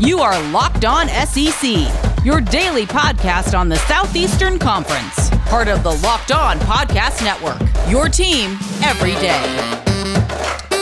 You are Locked On SEC, your daily podcast on the Southeastern Conference, part of the Locked On Podcast Network. Your team every day.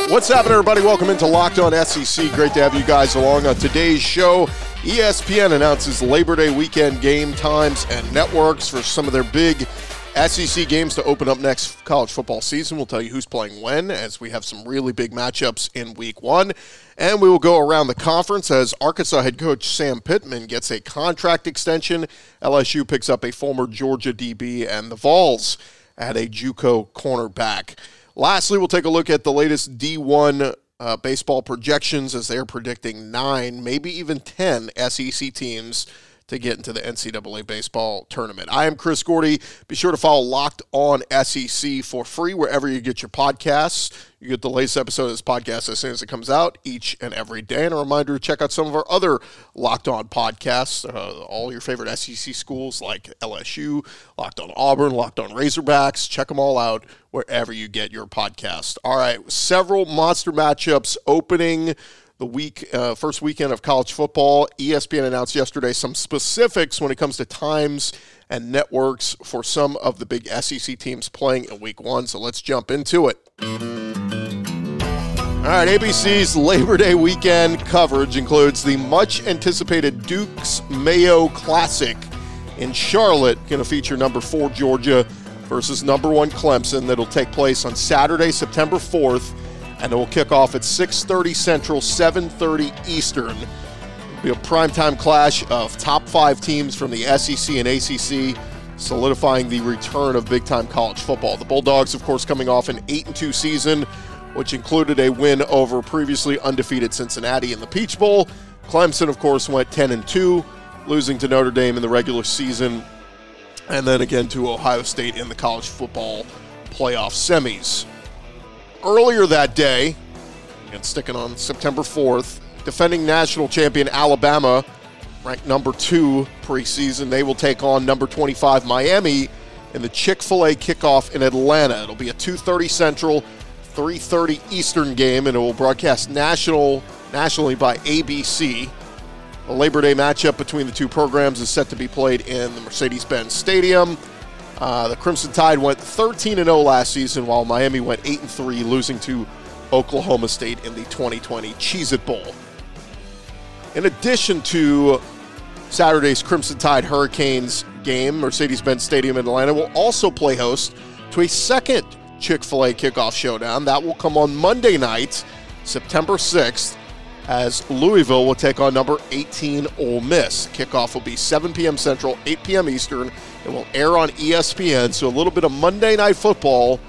What's happening, everybody? Welcome into Locked On SEC. Great to have you guys along on today's show. ESPN announces Labor Day weekend game times and networks for some of their big SEC games to open up next college football season. We'll tell you who's playing when, as we have some really big matchups in week one. And we will go around the conference as Arkansas head coach Sam Pittman gets a contract extension. LSU picks up a former Georgia DB, and the Vols add a Juco cornerback. Lastly, we'll take a look at the latest D1 uh, baseball projections as they're predicting nine, maybe even 10 SEC teams to get into the NCAA baseball tournament. I am Chris Gordy. Be sure to follow Locked On SEC for free wherever you get your podcasts. You get the latest episode of this podcast as soon as it comes out each and every day. And a reminder to check out some of our other Locked On podcasts, uh, all your favorite SEC schools like LSU, Locked On Auburn, Locked On Razorbacks. Check them all out wherever you get your podcast. All right, several monster matchups opening the week uh, first weekend of college football. ESPN announced yesterday some specifics when it comes to times and networks for some of the big SEC teams playing in week one. So let's jump into it. All right, ABC's Labor Day weekend coverage includes the much anticipated Duke's Mayo Classic in Charlotte, going to feature number four Georgia versus number one Clemson. That'll take place on Saturday, September 4th and it will kick off at 6:30 Central, 7:30 Eastern. It'll be a primetime clash of top five teams from the SEC and ACC, solidifying the return of big-time college football. The Bulldogs, of course, coming off an 8-2 season, which included a win over previously undefeated Cincinnati in the Peach Bowl. Clemson, of course, went 10-2, losing to Notre Dame in the regular season, and then again to Ohio State in the college football playoff semis earlier that day, and sticking on September 4th, defending national champion Alabama, ranked number two preseason, they will take on number 25 Miami in the Chick-fil-A kickoff in Atlanta. It'll be a 2:30 Central, 3:30 Eastern game, and it will broadcast national nationally by ABC. The Labor Day matchup between the two programs is set to be played in the Mercedes-Benz Stadium. Uh, the Crimson Tide went 13 0 last season, while Miami went 8 3, losing to Oklahoma State in the 2020 Cheez It Bowl. In addition to Saturday's Crimson Tide Hurricanes game, Mercedes Benz Stadium in Atlanta will also play host to a second Chick fil A kickoff showdown. That will come on Monday night, September 6th, as Louisville will take on number 18 Ole Miss. Kickoff will be 7 p.m. Central, 8 p.m. Eastern. It will air on ESPN, so a little bit of Monday Night Football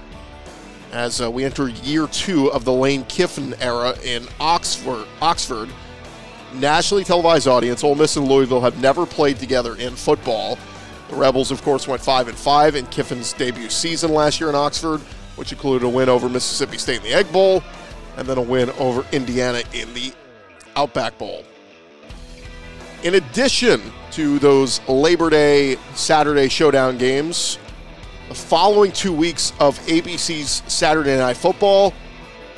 as uh, we enter year two of the Lane Kiffin era in Oxford. Oxford, nationally televised audience. Ole Miss and Louisville have never played together in football. The Rebels, of course, went five and five in Kiffin's debut season last year in Oxford, which included a win over Mississippi State in the Egg Bowl, and then a win over Indiana in the Outback Bowl. In addition to those Labor Day Saturday showdown games, the following two weeks of ABC's Saturday Night Football,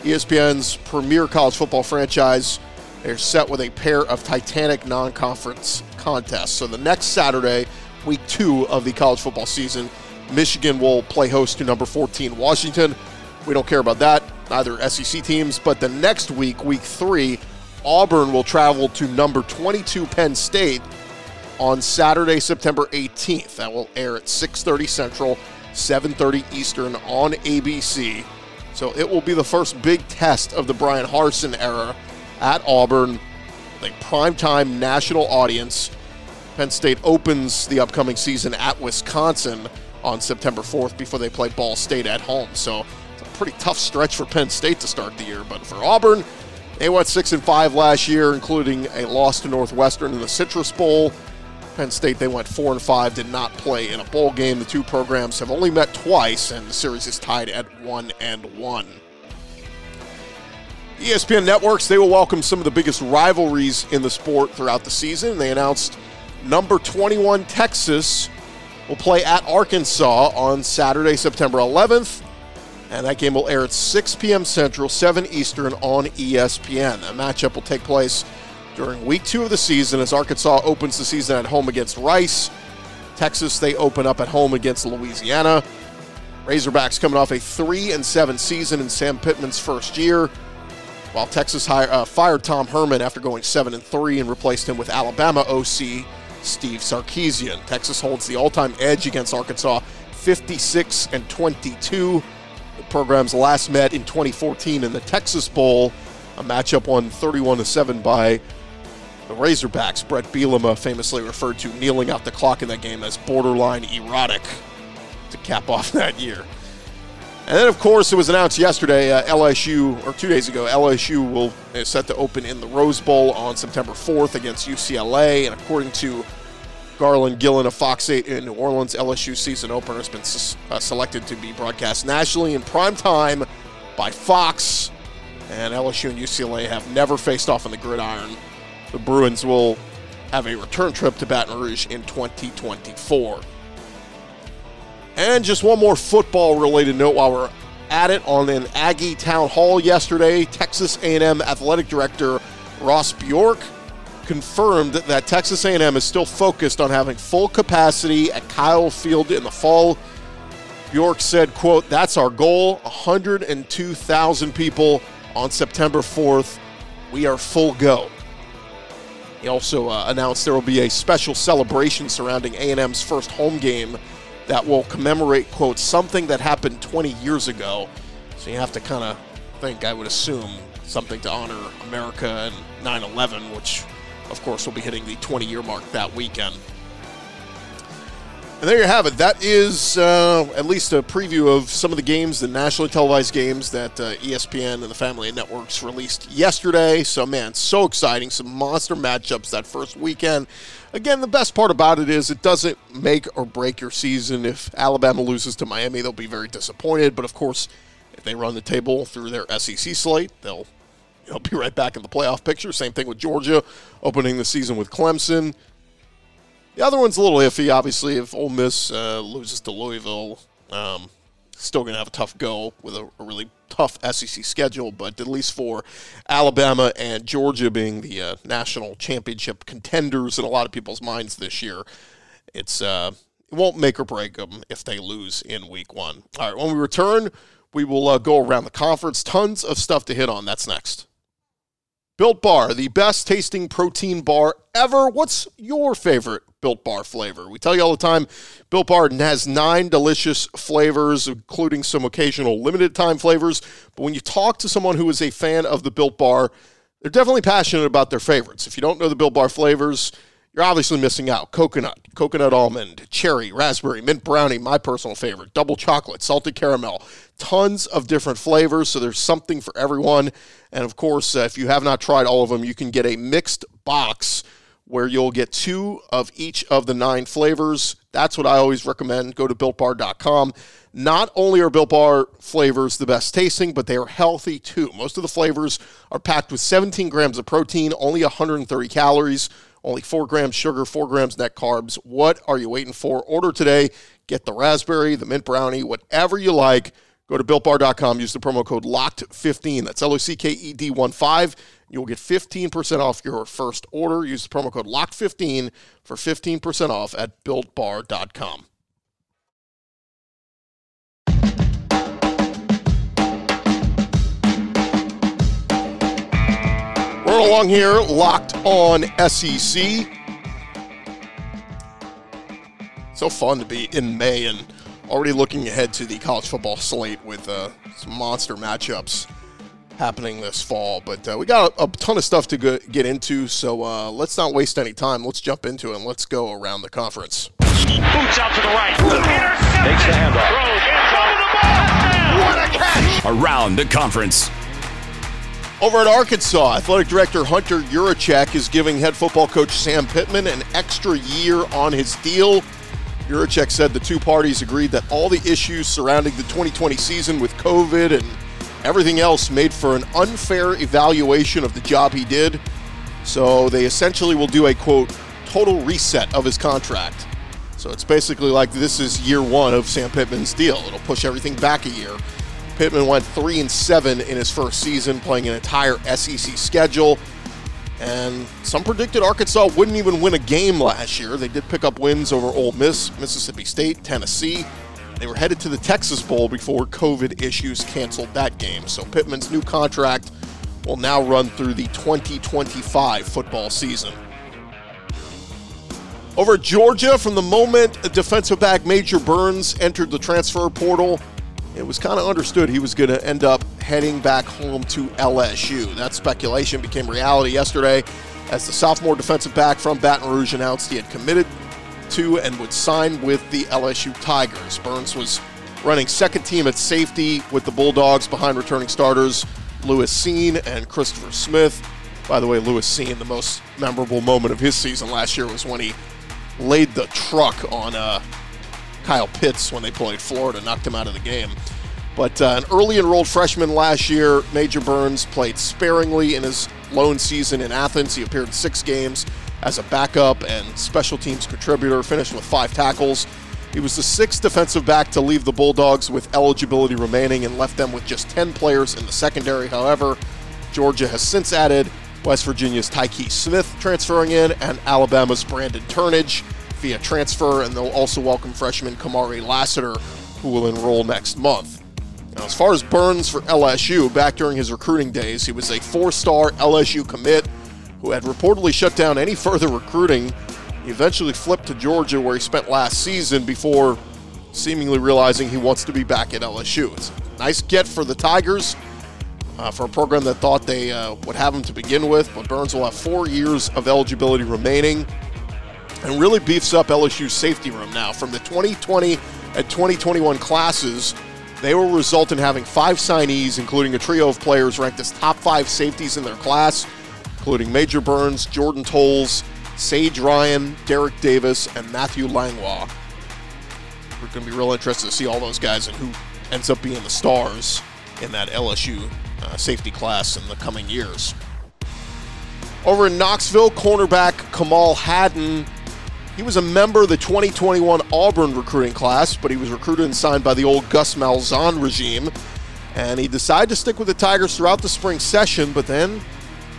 ESPN's premier college football franchise, they're set with a pair of Titanic non conference contests. So the next Saturday, week two of the college football season, Michigan will play host to number 14 Washington. We don't care about that, neither SEC teams. But the next week, week three, Auburn will travel to number 22 Penn State on Saturday, September 18th. That will air at 6:30 Central, 7:30 Eastern on ABC. So it will be the first big test of the Bryan Harsin era at Auburn, a primetime national audience. Penn State opens the upcoming season at Wisconsin on September 4th before they play Ball State at home. So it's a pretty tough stretch for Penn State to start the year. But for Auburn, they went six and five last year, including a loss to Northwestern in the Citrus Bowl. Penn State they went four and five, did not play in a bowl game. The two programs have only met twice, and the series is tied at one and one. ESPN networks they will welcome some of the biggest rivalries in the sport throughout the season. They announced number 21 Texas will play at Arkansas on Saturday, September 11th and that game will air at 6 p.m. Central, 7 Eastern on ESPN. That matchup will take place during week two of the season as Arkansas opens the season at home against Rice. Texas, they open up at home against Louisiana. Razorbacks coming off a 3 and 7 season in Sam Pittman's first year, while Texas hire, uh, fired Tom Herman after going 7 and 3 and replaced him with Alabama OC Steve Sarkisian. Texas holds the all-time edge against Arkansas 56 and 22. The programs last met in 2014 in the Texas Bowl, a matchup won 31 to 7 by the Razorbacks. Bret Bielema famously referred to kneeling out the clock in that game as borderline erotic to cap off that year. And then, of course, it was announced yesterday, uh, LSU, or two days ago, LSU will is set to open in the Rose Bowl on September 4th against UCLA. And according to Garland Gillen of Fox 8 in New Orleans, LSU season opener has been uh, selected to be broadcast nationally in prime time by Fox. And LSU and UCLA have never faced off on the gridiron. The Bruins will have a return trip to Baton Rouge in 2024. And just one more football related note while we're at it on an Aggie town hall yesterday, Texas A&M athletic director Ross Bjork confirmed that Texas A&M is still focused on having full capacity at Kyle Field in the fall. Bjork said, quote, that's our goal, 102,000 people on September 4th. We are full go. He also uh, announced there will be a special celebration surrounding A&M's first home game that will commemorate, quote, something that happened 20 years ago. So you have to kind of think, I would assume, something to honor America and 9 11, which, of course, we'll be hitting the 20 year mark that weekend. And there you have it. That is uh, at least a preview of some of the games, the nationally televised games that uh, ESPN and the Family Networks released yesterday. So, man, so exciting. Some monster matchups that first weekend. Again, the best part about it is it doesn't make or break your season. If Alabama loses to Miami, they'll be very disappointed. But, of course, if they run the table through their SEC slate, they'll they'll be right back in the playoff picture. Same thing with Georgia opening the season with Clemson. The other one's a little iffy, obviously. If Ole Miss uh, loses to Louisville, um, still going to have a tough go with a, a, really tough SEC schedule. But at least for Alabama and Georgia being the uh, national championship contenders in a lot of people's minds this year, it's uh, it won't make or break them if they lose in Week One. All right, when we return, we will uh, go around the conference. Tons of stuff to hit on. That's next. Built Bar, the best tasting protein bar ever. What's your favorite Built Bar flavor? We tell you all the time, Built Bar has nine delicious flavors, including some occasional limited time flavors. But when you talk to someone who is a fan of the Built Bar, they're definitely passionate about their favorites. If you don't know the Built Bar flavors, you're obviously missing out. Coconut, coconut almond, cherry, raspberry, mint brownie, my personal favorite, double chocolate, salted caramel, tons of different flavors. So there's something for everyone. And of course, uh, if you have not tried all of them, you can get a mixed box where you'll get two of each of the nine flavors. That's what I always recommend. Go to builtbar.com. Not only are Built Bar flavors the best tasting, but they are healthy too. Most of the flavors are packed with 17 grams of protein, only 130 calories only four grams sugar, four grams net carbs. What are you waiting for? Order today. Get the raspberry, the mint brownie, whatever you like. Go to builtbar.com. Use the promo code LOCKED15. That's L O C K E D 1 5. You'll get 15% off your first order. Use the promo code LOCKED15 for 15% off at builtbar.com. We're along here, locked on SEC. So fun to be in May and already looking ahead to the college football slate with uh, some monster matchups happening this fall. But uh, we got a, a, ton of stuff to go, get into, so uh, let's not waste any time. Let's jump into it and let's go around the conference. Boots out to the right. Takes the handoff. What a catch! Around the conference. Over at Arkansas, athletic director Hunter Yurachek is giving head football coach Sam Pittman an extra year on his deal. Yurachek said the two parties agreed that all the issues surrounding the 2020 season with COVID and everything else made for an unfair evaluation of the job he did. So they essentially will do a quote total reset of his contract. So it's basically like this is year one of Sam Pittman's deal. It'll push everything back a year. Pittman went three and seven in his first season, playing an entire SEC schedule. And some predicted Arkansas wouldn't even win a game last year. They did pick up wins over Ole Miss, Mississippi State, Tennessee. They were headed to the Texas Bowl before COVID issues canceled that game. So Pittman's new contract will now run through the 2025 football season. Over Georgia, from the moment defensive back Major Burns entered the transfer portal, it was kind of understood he was going to end up heading back home to LSU. That speculation became reality yesterday as the sophomore defensive back from Baton Rouge announced he had committed to and would sign with the LSU Tigers. Burns was running second team at safety with the Bulldogs behind returning starters Lewis Cine and Christopher Smith. By the way, Lewis Cine, the most memorable moment of his season last year was when he laid the truck on uh, Kyle Pitts when they played Florida, knocked him out of the game. But uh, an early enrolled freshman last year, Major Burns played sparingly in his lone season in Athens. He appeared in six games as a backup and special teams contributor, finished with five tackles. He was the sixth defensive back to leave the Bulldogs with eligibility remaining and left them with just 10 players in the secondary. However, Georgia has since added West Virginia's Tyke Smith transferring in, and Alabama's Brandon Turnage via transfer, and they'll also welcome freshman Kamari Lassiter, who will enroll next month. Now, as far as Burns for LSU, back during his recruiting days, he was a four star LSU commit who had reportedly shut down any further recruiting. He eventually flipped to Georgia, where he spent last season before seemingly realizing he wants to be back at LSU. It's a nice get for the Tigers uh, for a program that thought they uh, would have him to begin with, but Burns will have four years of eligibility remaining and really beefs up LSU's safety room now. From the 2020 and 2021 classes, they will result in having five signees, including a trio of players ranked as top five safeties in their class, including Major Burns, Jordan Toles, Sage Ryan, Derrick Davis, and Matthew Langlois. We're going to be real interested to see all those guys and who ends up being the stars in that LSU uh, safety class in the coming years. Over in Knoxville, cornerback Kamal Hadden. He was a member of the 2021 Auburn recruiting class, but he was recruited and signed by the old Gus Malzahn regime. And he decided to stick with the Tigers throughout the spring session, but then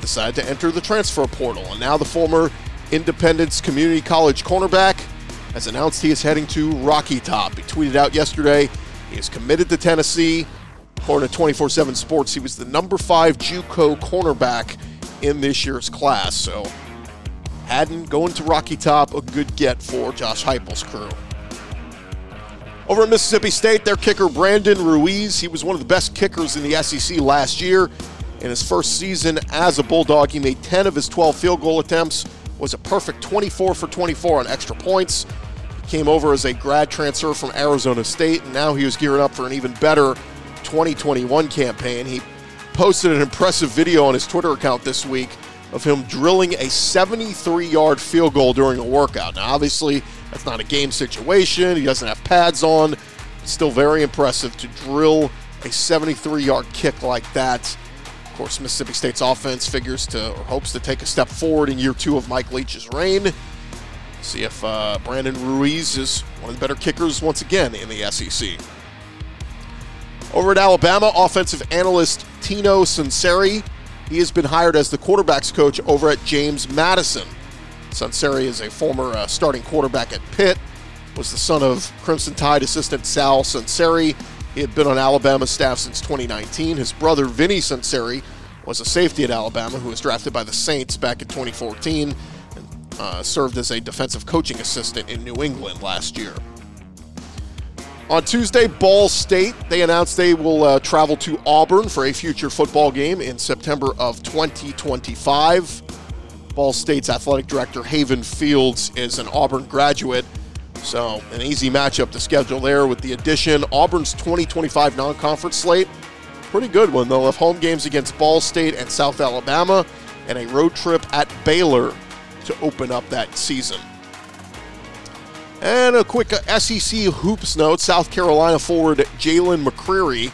decided to enter the transfer portal. And now the former Independence Community College cornerback has announced he is heading to Rocky Top. He tweeted out yesterday he is committed to Tennessee According to 24 7 Sports, he was the number five Juco cornerback in this year's class. So, Hadden going to Rocky Top, a good get for Josh Heupel's crew. Over at Mississippi State, their kicker Brandon Ruiz, he was one of the best kickers in the SEC last year. In his first season as a Bulldog, he made 10 of his 12 field goal attempts, was a perfect 24 for 24 on extra points. He came over as a grad transfer from Arizona State, and now he was gearing up for an even better 2021 campaign. He posted an impressive video on his Twitter account this week of him drilling a 73 yard field goal during a workout. Now, obviously, that's not a game situation. He doesn't have pads on. Still very impressive to drill a 73 yard kick like that. Of course, Mississippi State's offense figures to or hopes to take a step forward in year two of Mike Leach's reign. See if uh, Brandon Ruiz is one of the better kickers once again in the SEC. Over at Alabama, offensive analyst Tino Sunseri. He has been hired as the quarterbacks coach over at James Madison. Sunseri is a former uh, starting quarterback at Pitt, was the son of Crimson Tide assistant Sal Sunseri. He had been on Alabama's staff since 2019. His brother Vinny Sunseri was a safety at Alabama who was drafted by the Saints back in 2014 and uh, served as a defensive coaching assistant in New England last year. On Tuesday, Ball State, they announced they will uh, travel to Auburn for a future football game in September of 2025. Ball State's athletic director, Haven Fields, is an Auburn graduate, so an easy matchup to schedule there with the addition. Auburn's 2025 non conference slate, pretty good one. They'll have home games against Ball State and South Alabama, and a road trip at Baylor to open up that season. And a quick uh, SEC hoops note South Carolina forward Jalyn McCreary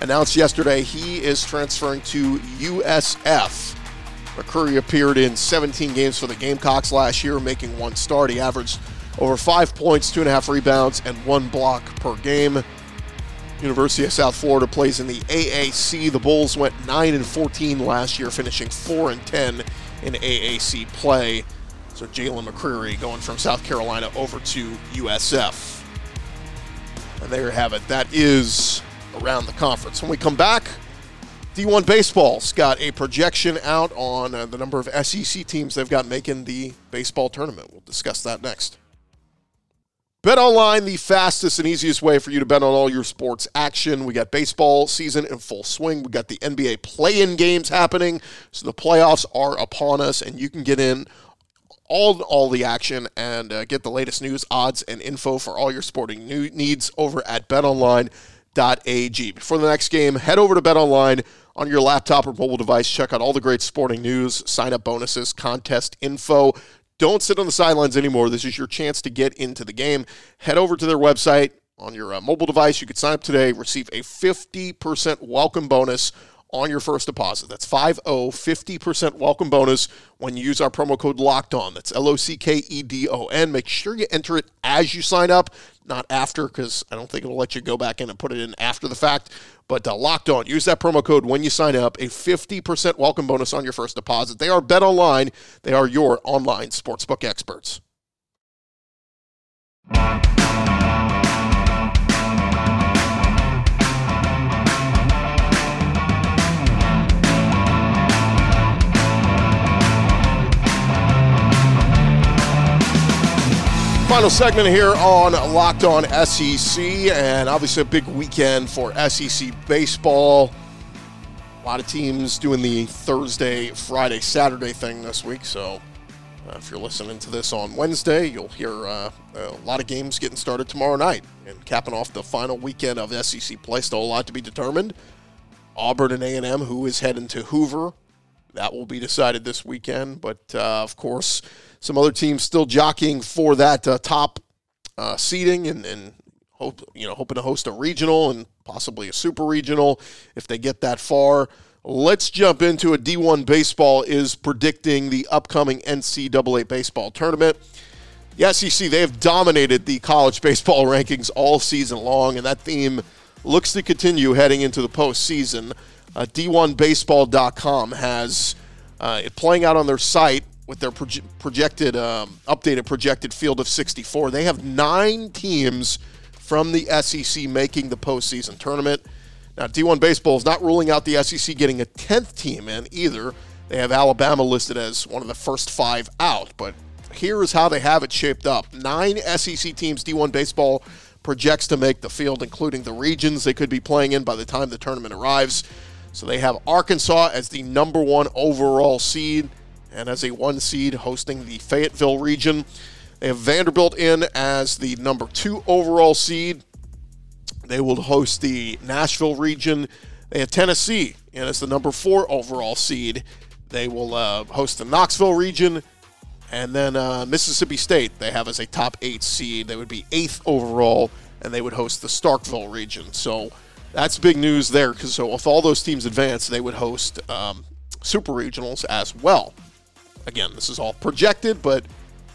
announced yesterday he is transferring to USF. McCreary appeared in 17 games for the Gamecocks last year, making one start. He averaged over five points, two and a half rebounds, and one block per game. University of South Florida plays in the AAC. The Bulls went 9 and 14 last year, finishing 4 and 10 in AAC play. So Jalyn McCreary going from South Carolina over to USF. And there you have it. That is around the conference. When we come back, D1 Baseball's got a projection out on uh, the number of SEC teams they've got making the baseball tournament. We'll discuss that next. Bet online, the fastest and easiest way for you to bet on all your sports action. We got baseball season in full swing. We got the NBA play in games happening. So the playoffs are upon us, and you can get in all, all the action and uh, get the latest news, odds, and info for all your sporting needs over at betonline.ag. Before the next game, head over to betonline on your laptop or mobile device. Check out all the great sporting news, sign up bonuses, contest info. Don't sit on the sidelines anymore. This is your chance to get into the game. Head over to their website on your uh, mobile device. You can sign up today, receive a 50% welcome bonus on your first deposit. That's 50 50% welcome bonus when you use our promo code locked on. That's L O C K E D O N. Make sure you enter it as you sign up, not after, because I don't think it'll let you go back in and put it in after the fact. But uh, locked on, use that promo code when you sign up, a 50% welcome bonus on your first deposit. They are Bet Online, they are your online sportsbook experts. Final segment here on Locked On SEC, and obviously a big weekend for SEC baseball. A lot of teams doing the Thursday, Friday, Saturday thing this week. So uh, if you're listening to this on Wednesday, you'll hear uh, a lot of games getting started tomorrow night and capping off the final weekend of SEC play. Still a lot to be determined. Auburn and A&M, who is heading to Hoover, that will be decided this weekend. But uh, of course some other teams still jockeying for that uh, top uh, seeding and, and hope you know hoping to host a regional and possibly a super regional if they get that far. Let's jump into a D1 baseball is predicting the upcoming NCAA baseball tournament. The SEC they have dominated the college baseball rankings all season long, and that theme looks to continue heading into the postseason. Uh, D1Baseball.com has uh, it playing out on their site with their proje- projected, um, updated projected field of 64. They have nine teams from the SEC making the postseason tournament. Now, D1 Baseball is not ruling out the SEC getting a 10th team in either. They have Alabama listed as one of the first five out, but here is how they have it shaped up. Nine SEC teams D1 Baseball projects to make the field, including the regions they could be playing in by the time the tournament arrives. So they have Arkansas as the number one overall seed and as a one seed hosting the Fayetteville region. They have Vanderbilt in as the number two overall seed. They will host the Nashville region. They have Tennessee in as the number four overall seed. They will uh, host the Knoxville region. And then uh, Mississippi State, they have as a top eight seed. They would be eighth overall, and they would host the Starkville region. So that's big news there. Because so if all those teams advance, they would host um, super regionals as well. Again, this is all projected, but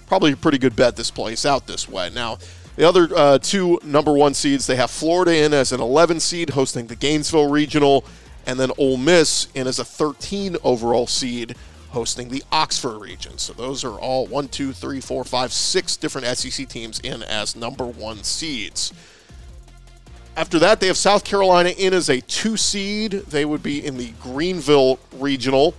probably a pretty good bet this plays out this way. Now, the other uh, two number one seeds, they have Florida in as an 11 seed hosting the Gainesville Regional, and then Ole Miss in as a 13 overall seed hosting the Oxford region. So those are all one, two, three, four, five, six different SEC teams in as number one seeds. After that, they have South Carolina in as a two seed. They would be in the Greenville Regional.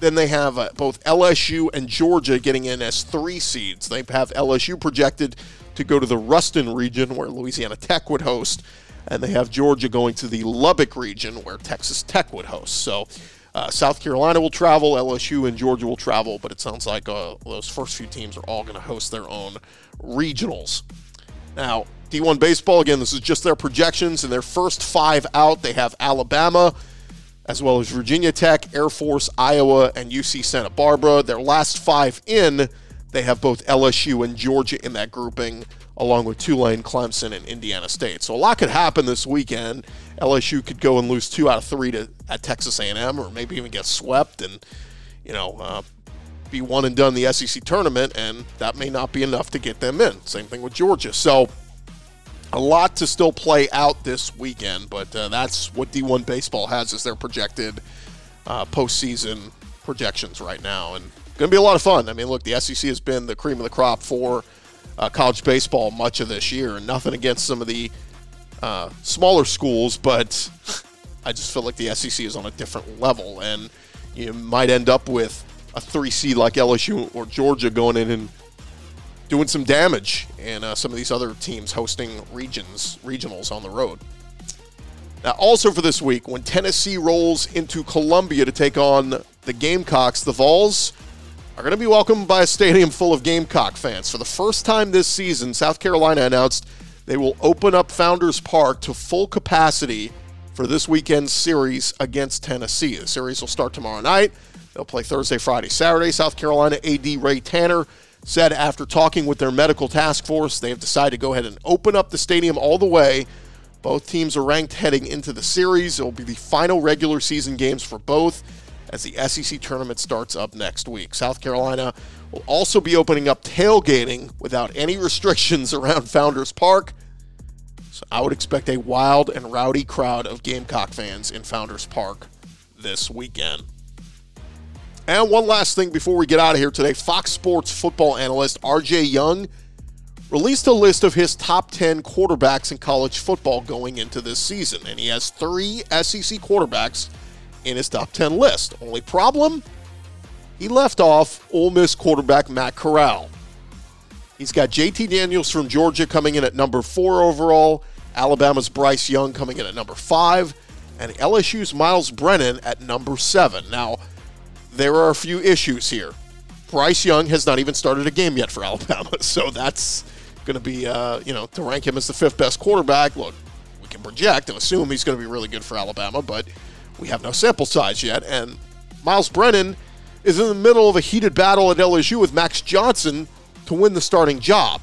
Then they have uh, both LSU and Georgia getting in as three seeds. They have LSU projected to go to the Ruston region where Louisiana Tech would host, and they have Georgia going to the Lubbock region where Texas Tech would host. So uh, South Carolina will travel, LSU and Georgia will travel, but it sounds like uh, those first few teams are all going to host their own regionals. Now, D1 Baseball, again, this is just their projections. In their first five out, they have Alabama as well as Virginia Tech, Air Force, Iowa, and UC Santa Barbara. Their last five in, they have both LSU and Georgia in that grouping, along with Tulane, Clemson, and Indiana State. So a lot could happen this weekend. LSU could go and lose two out of three to at Texas A&M, or maybe even get swept and you know uh, be one and done the SEC tournament, and that may not be enough to get them in. Same thing with Georgia. So a lot to still play out this weekend, but uh, that's what D1 Baseball has as their projected uh, postseason projections right now, and going to be a lot of fun. I mean, look, the SEC has been the cream of the crop for uh, college baseball much of this year, and nothing against some of the uh, smaller schools, but I just feel like the SEC is on a different level, and you might end up with a three seed like LSU or Georgia going in and doing some damage, and uh, some of these other teams hosting regions regionals on the road. Now, also for this week, when Tennessee rolls into Columbia to take on the Gamecocks, the Vols are going to be welcomed by a stadium full of Gamecock fans. For the first time this season, South Carolina announced they will open up Founders Park to full capacity for this weekend's series against Tennessee. The series will start tomorrow night. They'll play Thursday, Friday, Saturday. South Carolina AD Ray Tanner said after talking with their medical task force, they have decided to go ahead and open up the stadium all the way. Both teams are ranked heading into the series. It will be the final regular season games for both as the SEC tournament starts up next week. South Carolina will also be opening up tailgating without any restrictions around Founders Park. So I would expect a wild and rowdy crowd of Gamecock fans in Founders Park this weekend. And one last thing before we get out of here today Fox Sports football analyst RJ Young released a list of his top 10 quarterbacks in college football going into this season. And he has three SEC quarterbacks in his top 10 list. Only problem? He left off Ole Miss quarterback Matt Corral. He's got JT Daniels from Georgia coming in at number four overall, Alabama's Bryce Young coming in at number five, and LSU's Myles Brennan at number seven. Now, there are a few issues here. Bryce Young has not even started a game yet for Alabama, so that's going to be, uh, you know, to rank him as the fifth best quarterback. Look, we can project and assume he's going to be really good for Alabama, but we have no sample size yet. And Myles Brennan is in the middle of a heated battle at LSU with Max Johnson to win the starting job.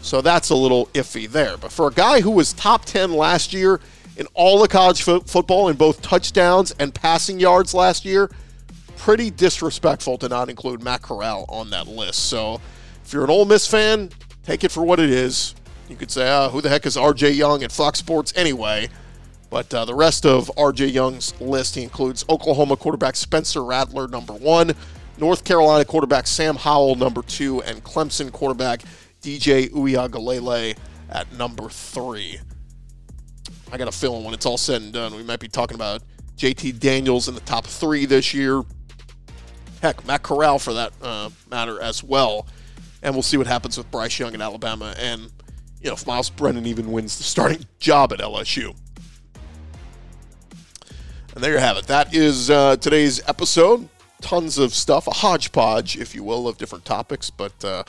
So that's a little iffy there. But for a guy who was top 10 last year in all the college fo- football in both touchdowns and passing yards last year, pretty disrespectful to not include Matt Corral on that list. So if you're an Ole Miss fan, take it for what it is. You could say, oh, who the heck is RJ Young at Fox Sports anyway? But uh, the rest of RJ Young's list, he includes Oklahoma quarterback Spencer Rattler, number one, North Carolina quarterback Sam Howell, number two, and Clemson quarterback DJ Uiagalelei at number three. I got a feeling when it's all said and done, we might be talking about JT Daniels in the top three this year. Heck, Matt Corral for that uh, matter as well. And we'll see what happens with Bryce Young in Alabama and, you know, if Myles Brennan even wins the starting job at LSU. And there you have it. That is uh, today's episode. Tons of stuff, a hodgepodge, if you will, of different topics, but uh,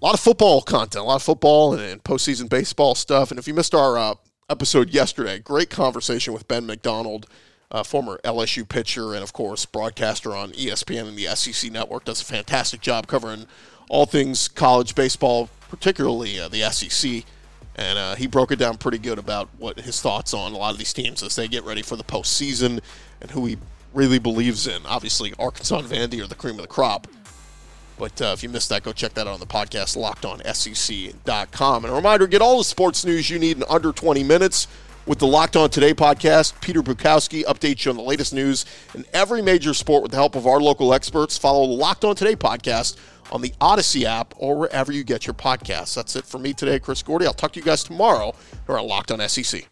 a lot of football content, a lot of football and, and postseason baseball stuff. And if you missed our uh, episode yesterday, great conversation with Ben McDonald, uh, former LSU pitcher and, of course, broadcaster on ESPN and the SEC network. Does a fantastic job covering all things college baseball, particularly uh, the SEC and uh, he broke it down pretty good about what his thoughts on a lot of these teams as they get ready for the postseason and who he really believes in. Obviously, Arkansas and Vandy are the cream of the crop. But uh, if you missed that, go check that out on the podcast, lockedonsec.com. And a reminder get all the sports news you need in under 20 minutes with the Locked On Today podcast. Peter Bukowski updates you on the latest news in every major sport with the help of our local experts. Follow the Locked On Today podcast on the Odyssey app or wherever you get your podcasts. That's it for me today, Chris Gordy. I'll talk to you guys tomorrow here on Locked On SEC.